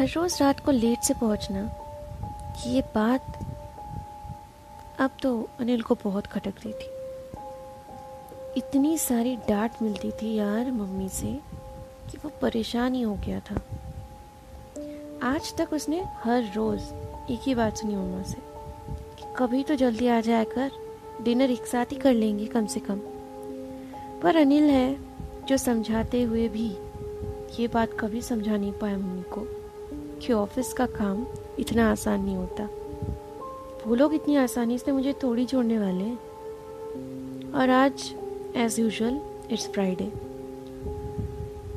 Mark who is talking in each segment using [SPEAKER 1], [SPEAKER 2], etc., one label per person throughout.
[SPEAKER 1] हर रोज रात को लेट से पहुँचना, ये बात अब तो अनिल को बहुत खटक रही थी। इतनी सारी डांट मिलती थी यार मम्मी से कि वो परेशान ही हो गया था। आज तक उसने हर रोज एक ही बात सुनी मम्मा से, कि कभी तो जल्दी आ जाया कर डिनर एक साथ ही कर लेंगे कम से कम। पर अनिल है जो समझाते हुए भी ये बात कभी समझा नहीं पाया मम्मी को। कि ऑफ़िस का काम इतना आसान नहीं होता। वो लोग इतनी आसानी से मुझे थोड़ी छोड़ने वाले हैं। और आज एज यूजल इट्स फ्राइडे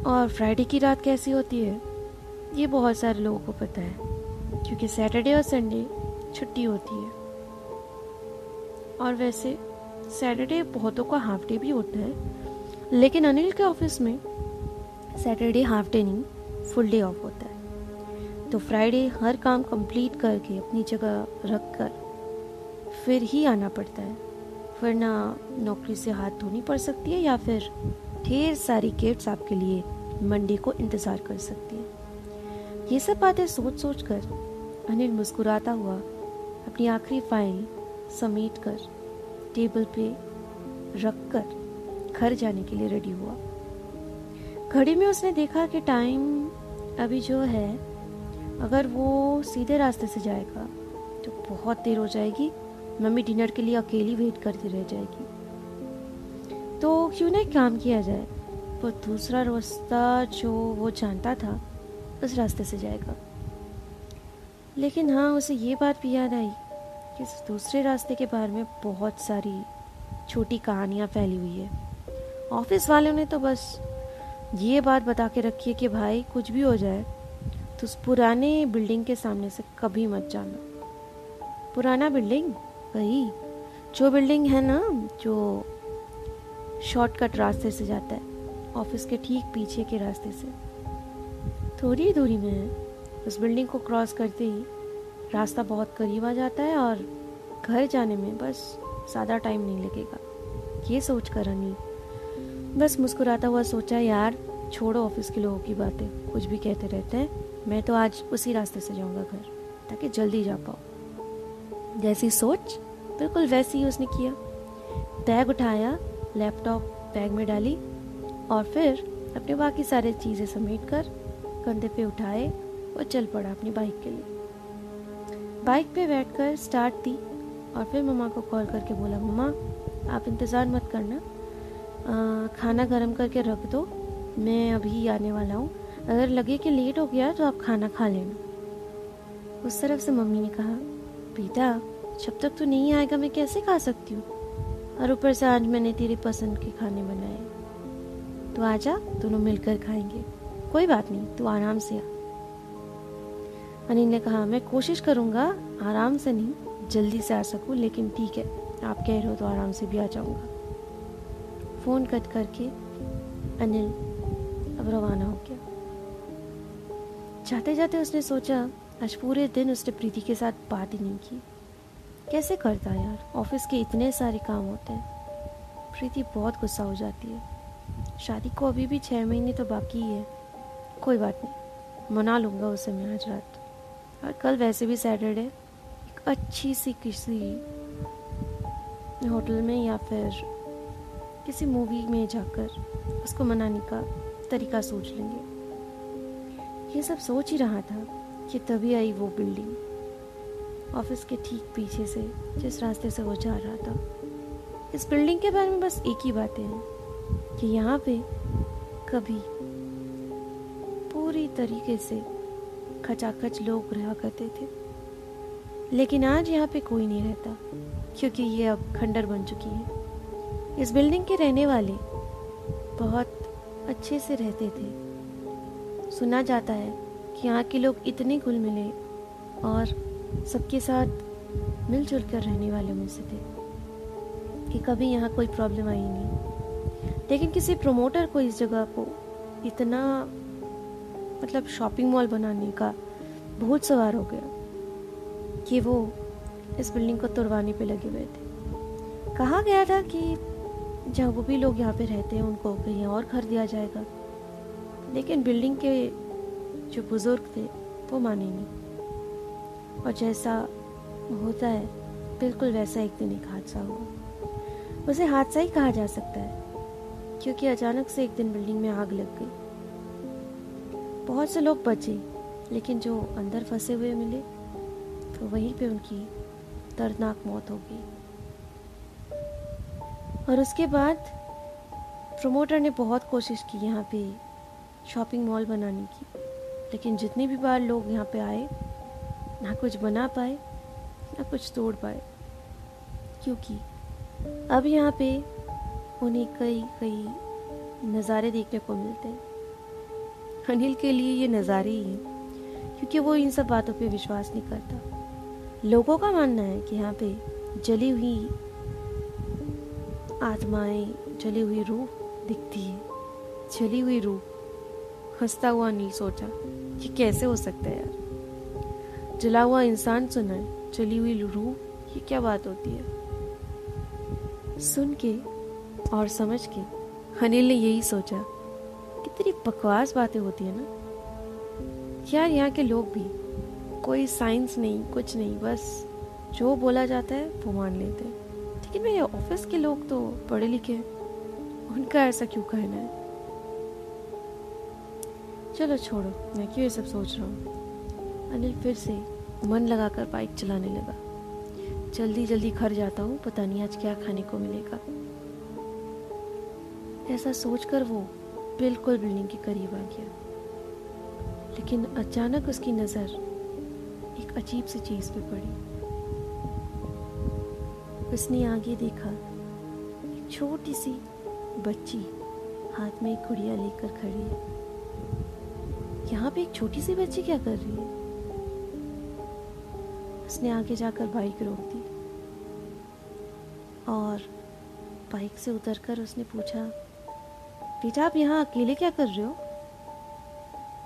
[SPEAKER 1] और फ्राइडे की रात कैसी होती है, ये बहुत सारे लोगों को पता है, क्योंकि सैटरडे और संडे छुट्टी होती है। और वैसे सैटरडे बहुतों का हाफ़ डे भी होता है, लेकिन अनिल के ऑफ़िस में सैटरडे हाफ़ डे नहीं फुल डे ऑफ़ होता है। तो फ्राइडे हर काम कंप्लीट करके अपनी जगह रख कर फिर ही आना पड़ता है। वरना नौकरी से हाथ धोनी पड़ सकती है या फिर ढेर सारी गिफ्ट्स आपके लिए मंडे को इंतज़ार कर सकती है। ये सब बातें सोच सोच कर अनिल मुस्कुराता हुआ अपनी आखिरी फ़ाइल समेट कर टेबल पे रख कर घर जाने के लिए रेडी हुआ। घड़ी में उसने देखा कि टाइम अभी जो है अगर वो सीधे रास्ते से जाएगा तो बहुत देर हो जाएगी। मम्मी डिनर के लिए अकेली वेट करती रह जाएगी। तो क्यों ना एक काम किया जाए? वो दूसरा रास्ता जो वो जानता था, उस रास्ते से जाएगा। लेकिन हाँ उसे ये बात भी याद आई कि इस दूसरे रास्ते के बारे में बहुत सारी छोटी कहानियाँ फैली हुई है। ऑफ़िस वालों ने तो बस ये बात बता के रखी है कि भाई, कुछ भी हो जाए तो उस पुराने बिल्डिंग के सामने से कभी मत जाना। पुराना बिल्डिंग? वही। जो बिल्डिंग है ना, जो शॉर्टकट रास्ते से जाता है, ऑफ़िस के ठीक पीछे के रास्ते से। थोड़ी दूरी में है। उस बिल्डिंग को क्रॉस करते ही रास्ता बहुत करीब आ जाता है और घर जाने में बस ज़्यादा टाइम नहीं लगेगा। ये सोच कर अनिल बस मुस्कुराता हुआ सोचा, यार छोड़ो ऑफ़िस के लोगों की बातें कुछ भी कहते रहते हैं। मैं तो आज उसी रास्ते से जाऊँगा घर ताकि जल्दी जा पाओ जैसी सोच बिल्कुल वैसे ही उसने किया। बैग उठाया लैपटॉप बैग में डाली और फिर अपने बाकी सारे चीज़ें समेट कर कंधे पे उठाए और चल पड़ा अपनी बाइक के लिए। बाइक पे बैठकर स्टार्ट दी और फिर मम्मा को कॉल करके बोला मम्मा आप इंतज़ार मत करना। आ, खाना गर्म करके रख दो मैं अभी आने वाला हूँ। अगर लगे कि लेट हो गया तो आप खाना खा लेना। उस तरफ़ से मम्मी ने कहा, बेटा, जब तक तू नहीं आएगा, मैं कैसे खा सकती हूँ? और ऊपर से, आज मैंने तेरे पसंद के खाने बनाए। तो आजा, दोनों मिलकर खाएँगे। कोई बात नहीं, तू आराम से आ। अनिल ने कहा, मैं कोशिश करूँगा, आराम से नहीं, जल्दी से आ सकूँ, लेकिन ठीक है, आप कह रहे हो तो आराम से भी आ जाऊँगा। फ़ोन कट करके, अनिल अब रवाना हो गया। जाते जाते उसने सोचा, आज पूरे दिन उसने प्रीति के साथ बात ही नहीं की। कैसे करता यार? ऑफ़िस के इतने सारे काम होते हैं। प्रीति बहुत गुस्सा हो जाती है। शादी को अभी भी छः महीने तो बाकी ही है। कोई बात नहीं, मना लूँगा उसे मैं आज रात। और कल वैसे भी सैटरडे, एक अच्छी सी किसी होटल में या फिर किसी मूवी में जाकर उसको मनाने का तरीका सोच लेंगे। ये सब सोच ही रहा था कि तभी आई वो बिल्डिंग ऑफ़िस के ठीक पीछे से, जिस रास्ते से वो जा रहा था। इस बिल्डिंग के बारे में बस एक ही बातें हैं, कि यहाँ पे कभी पूरी तरीके से खचाखच लोग रहा करते थे। लेकिन आज यहाँ पे कोई नहीं रहता, क्योंकि ये अब खंडर बन चुकी है। इस बिल्डिंग के रहने वाले बहुत अच्छे से रहते थे। सुना जाता है कि यहाँ के लोग इतने घुल मिले और सबके साथ मिलजुल कर रहने वाले में से थे कि कभी यहाँ कोई प्रॉब्लम आई नहीं। लेकिन किसी प्रमोटर को इस जगह को इतना मतलब शॉपिंग मॉल बनाने का बहुत सवार हो गया कि वो इस बिल्डिंग को तुड़वाने पे लगे हुए थे। कहा गया था कि जहाँ वो भी लोग यहाँ पे रहते हैं, उनको कहीं और घर दिया जाएगा। लेकिन बिल्डिंग के जो बुज़ुर्ग थे, वो माने नहीं। और जैसा होता है, बिल्कुल वैसा एक दिन एक हादसा हुआ। उसे हादसा ही कहा जा सकता है, क्योंकि अचानक से एक दिन बिल्डिंग में आग लग गई। बहुत से लोग बचे, लेकिन जो अंदर फंसे हुए मिले तो वहीं पे उनकी दर्दनाक मौत हो गई। और उसके बाद प्रमोटर ने बहुत कोशिश की यहाँ पे शॉपिंग मॉल बनाने की। लेकिन जितनी भी बार लोग यहाँ पे आए, ना कुछ बना पाए, ना कुछ तोड़ पाए। क्योंकि अब यहाँ पे उन्हें कई कई नज़ारे देखने को मिलते हैं। अनिल के लिए ये नज़ारे ही हैं, क्योंकि वो इन सब बातों पे विश्वास नहीं करता। लोगों का मानना है कि यहाँ पे जली हुई आत्माएँ जली हुई रूह दिखती है। जली हुई रूह। हंसता हुआ नहीं सोचा कि कैसे हो सकता है यार। जला हुआ इंसान सुना है, जली हुई रूह, ये क्या बात होती है? सुन के और समझ के अनिल ने यही सोचा कितनी बकवास बातें होती है ना। यार यहाँ के लोग भी कोई साइंस नहीं, कुछ नहीं, बस जो बोला जाता है वो मान लेते हैं। लेकिन मेरे ऑफ़िस के लोग तो पढ़े लिखे हैं। उनका ऐसा क्यों कहना है? चलो छोड़ो, मैं क्यों ये सब सोच रहा हूँ? अनिल फिर से मन लगाकर बाइक चलाने लगा। जल्दी जल्दी घर जाता हूँ, पता नहीं आज क्या खाने को मिलेगा। ऐसा सोचकर वो बिल्कुल बिल्डिंग के करीब आ गया। लेकिन अचानक उसकी नज़र एक अजीब सी चीज़ पे पड़ी। उसने आगे देखा, एक छोटी सी बच्ची हाथ में एक गुड़िया लेकर खड़ी है। यहाँ पे एक छोटी सी बच्ची क्या कर रही है? उसने आगे जाकर बाइक रोक दी और बाइक से उतरकर उसने पूछा, बेटा, आप यहाँ अकेले क्या कर रहे हो?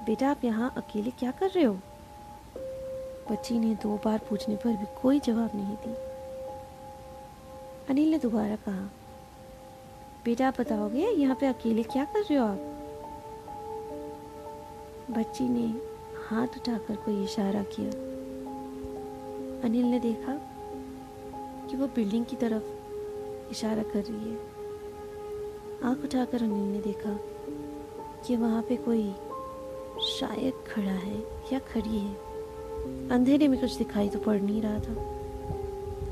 [SPEAKER 1] बेटा, आप यहाँ अकेले क्या कर रहे हो? बच्ची ने दो बार पूछने पर भी कोई जवाब नहीं दी। अनिल ने दोबारा कहा, बेटा, आप बताओगे, यहाँ पे अकेले क्या कर रहे हो आप? बच्ची ने हाथ उठाकर कोई इशारा किया। अनिल ने देखा कि वो बिल्डिंग की तरफ़ इशारा कर रही है। आँख उठाकर अनिल ने देखा कि वहाँ पे कोई शायद खड़ा है या खड़ी है। अंधेरे में कुछ दिखाई तो पड़ नहीं रहा था।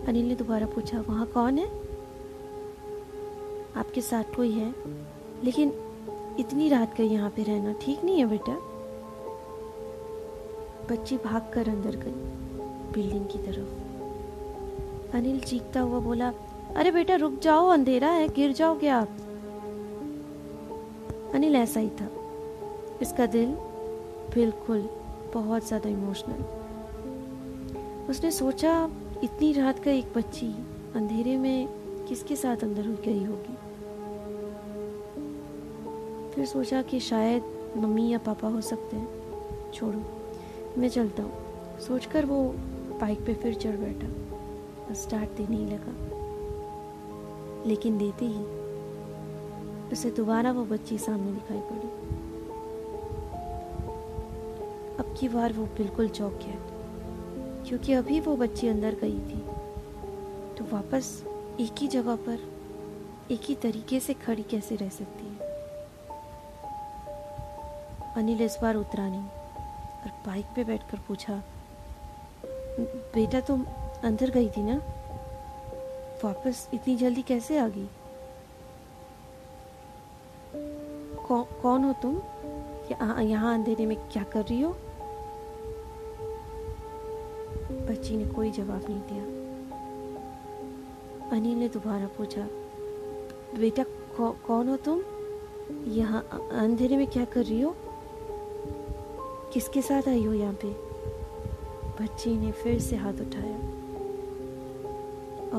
[SPEAKER 1] अनिल ने दोबारा पूछा, वहाँ कौन है? आपके साथ कोई है, लेकिन इतनी रात का यहाँ पे रहना ठीक नहीं है बेटा। बच्ची भाग कर अंदर गई, बिल्डिंग की तरफ़। अनिल चीखता हुआ बोला, अरे बेटा, रुक जाओ, अंधेरा है, गिर जाओगे आप। अनिल ऐसा ही था। इसका दिल बिल्कुल बहुत ज़्यादा इमोशनल। उसने सोचा इतनी रात का एक बच्ची अंधेरे में किसके साथ अंदर हो गई होगी? फिर सोचा कि शायद मम्मी या पापा हो सकते हैं। छोड़ो, मैं चलता हूँ। सोचकर वो बाइक पे फिर चढ़ बैठा। और स्टार्ट देने ही लगा। लेकिन देते ही उसे दोबारा वो बच्ची सामने दिखाई पड़ी। अब की बार वो बिल्कुल चौक गया। क्योंकि अभी वो बच्ची अंदर गई थी। तो वापस एक ही जगह पर एक ही तरीके से खड़ी कैसे रह सकती है? अनिल इस बार उतरा नहीं और बाइक पे बैठकर पूछा बेटा तुम अंदर गई थी ना? वापस इतनी जल्दी कैसे आ गई? कौ, कौन हो तुम? यहाँ अंधेरे में क्या कर रही हो? बच्ची ने कोई जवाब नहीं दिया। अनिल ने दोबारा पूछा बेटा कौ, कौन हो तुम? यहाँ अंधेरे में क्या कर रही हो? किसके साथ आई हो यहाँ पे? बच्ची ने फिर से हाथ उठाया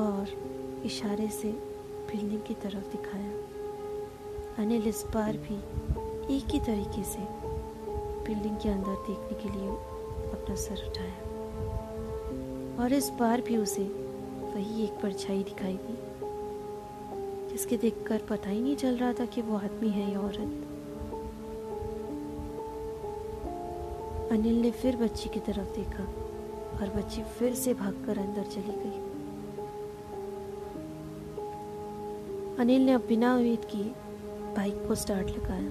[SPEAKER 1] और इशारे से बिल्डिंग की तरफ़ दिखाया। अनिल इस बार भी एक ही तरीके से बिल्डिंग के अंदर देखने के लिए अपना सर उठाया। और इस बार भी उसे वही एक परछाई दिखाई दी, जिसके देखकर पता ही नहीं चल रहा था कि वो आदमी है या औरत। अनिल ने फिर बच्ची की तरफ़ देखा और बच्ची फिर से भागकर अंदर चली गई। अनिल ने अब बिना उम्मीद किए बाइक को स्टार्ट लगाया,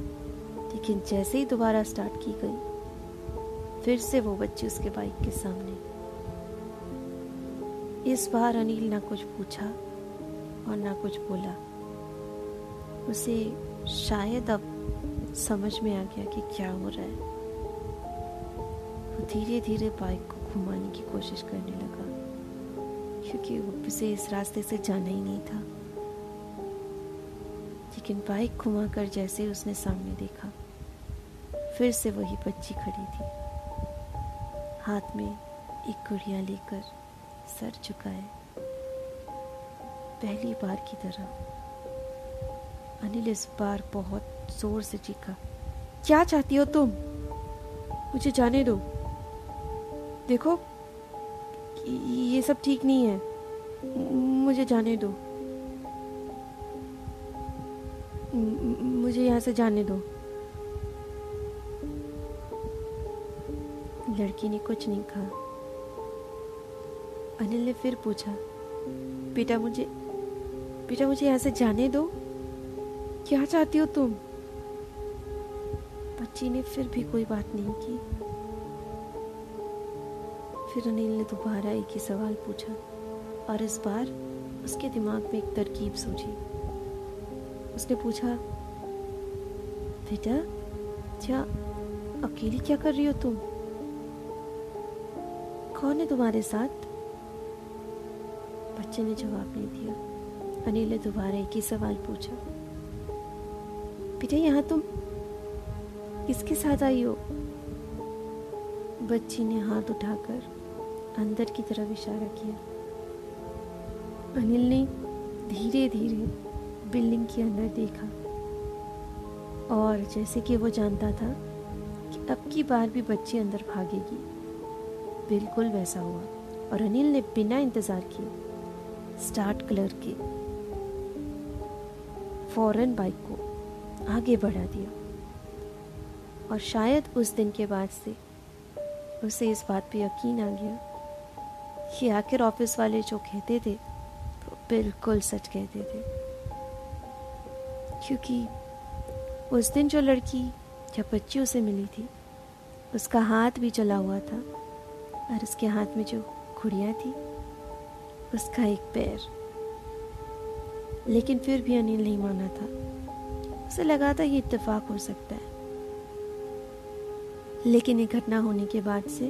[SPEAKER 1] लेकिन जैसे ही दोबारा स्टार्ट की गई, फिर से वो बच्ची उसके बाइक के सामने इस बार अनिल ना कुछ पूछा और ना कुछ बोला। उसे शायद अब समझ में आ गया कि क्या हो रहा है। वो धीरे धीरे बाइक को घुमाने की कोशिश करने लगा, क्योंकि उसे इस रास्ते से जाना ही नहीं था। लेकिन बाइक घुमाकर जैसे उसने सामने देखा, फिर से वही बच्ची खड़ी थी। हाथ में एक गुड़िया लेकर सर झुकाए पहली बार की तरह। अनिल इस बार बहुत ज़ोर से चीखा। क्या चाहती हो तुम? मुझे जाने दो। देखो, ये सब ठीक नहीं है। मुझे जाने दो। मुझे यहाँ से जाने दो। लड़की ने कुछ नहीं कहा। अनिल ने फिर पूछा बेटा मुझे बेटा मुझे यहाँ से जाने दो? क्या चाहती हो तुम? बच्ची ने फिर भी कोई बात नहीं की। फिर अनिल ने दोबारा एक ही सवाल पूछा, और इस बार उसके दिमाग में एक तरकीब सूझी। उसने पूछा बेटा क्या अकेली क्या कर रही हो तुम? कौन है तुम्हारे साथ? बच्चे ने जवाब नहीं दिया। अनिल ने दोबारा एक ही सवाल पूछा। बेटा यहाँ तुम किसके साथ आई हो? बच्ची ने हाथ उठाकर अंदर की तरफ़ इशारा किया। अनिल ने धीरे धीरे बिल्डिंग के अंदर देखा। और जैसे कि वो जानता था कि अब की बार भी बच्ची अंदर भागेगी। बिल्कुल वैसा हुआ और अनिल ने बिना इंतज़ार किए स्टार्ट कलर के। फ़ौरन बाइक को आगे बढ़ा दिया। और शायद उस दिन के बाद से उसे इस बात पे यकीन आ गया कि आखिर ऑफ़िस वाले जो कहते थे, वो बिल्कुल सच कहते थे। क्योंकि उस दिन जो लड़की जब बच्ची उसे मिली थी, उसका हाथ भी चला हुआ था और उसके हाथ में जो खुड़िया थी उसका एक पैर। लेकिन फिर भी अनिल नहीं माना था। उसे लगा था ये इत्तेफाक हो सकता है। लेकिन ये घटना होने के बाद से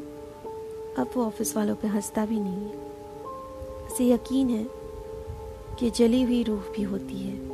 [SPEAKER 1] अब वो ऑफ़िस वालों पे हंसता भी नहीं है। उसे यकीन है कि जली हुई रूह भी होती है।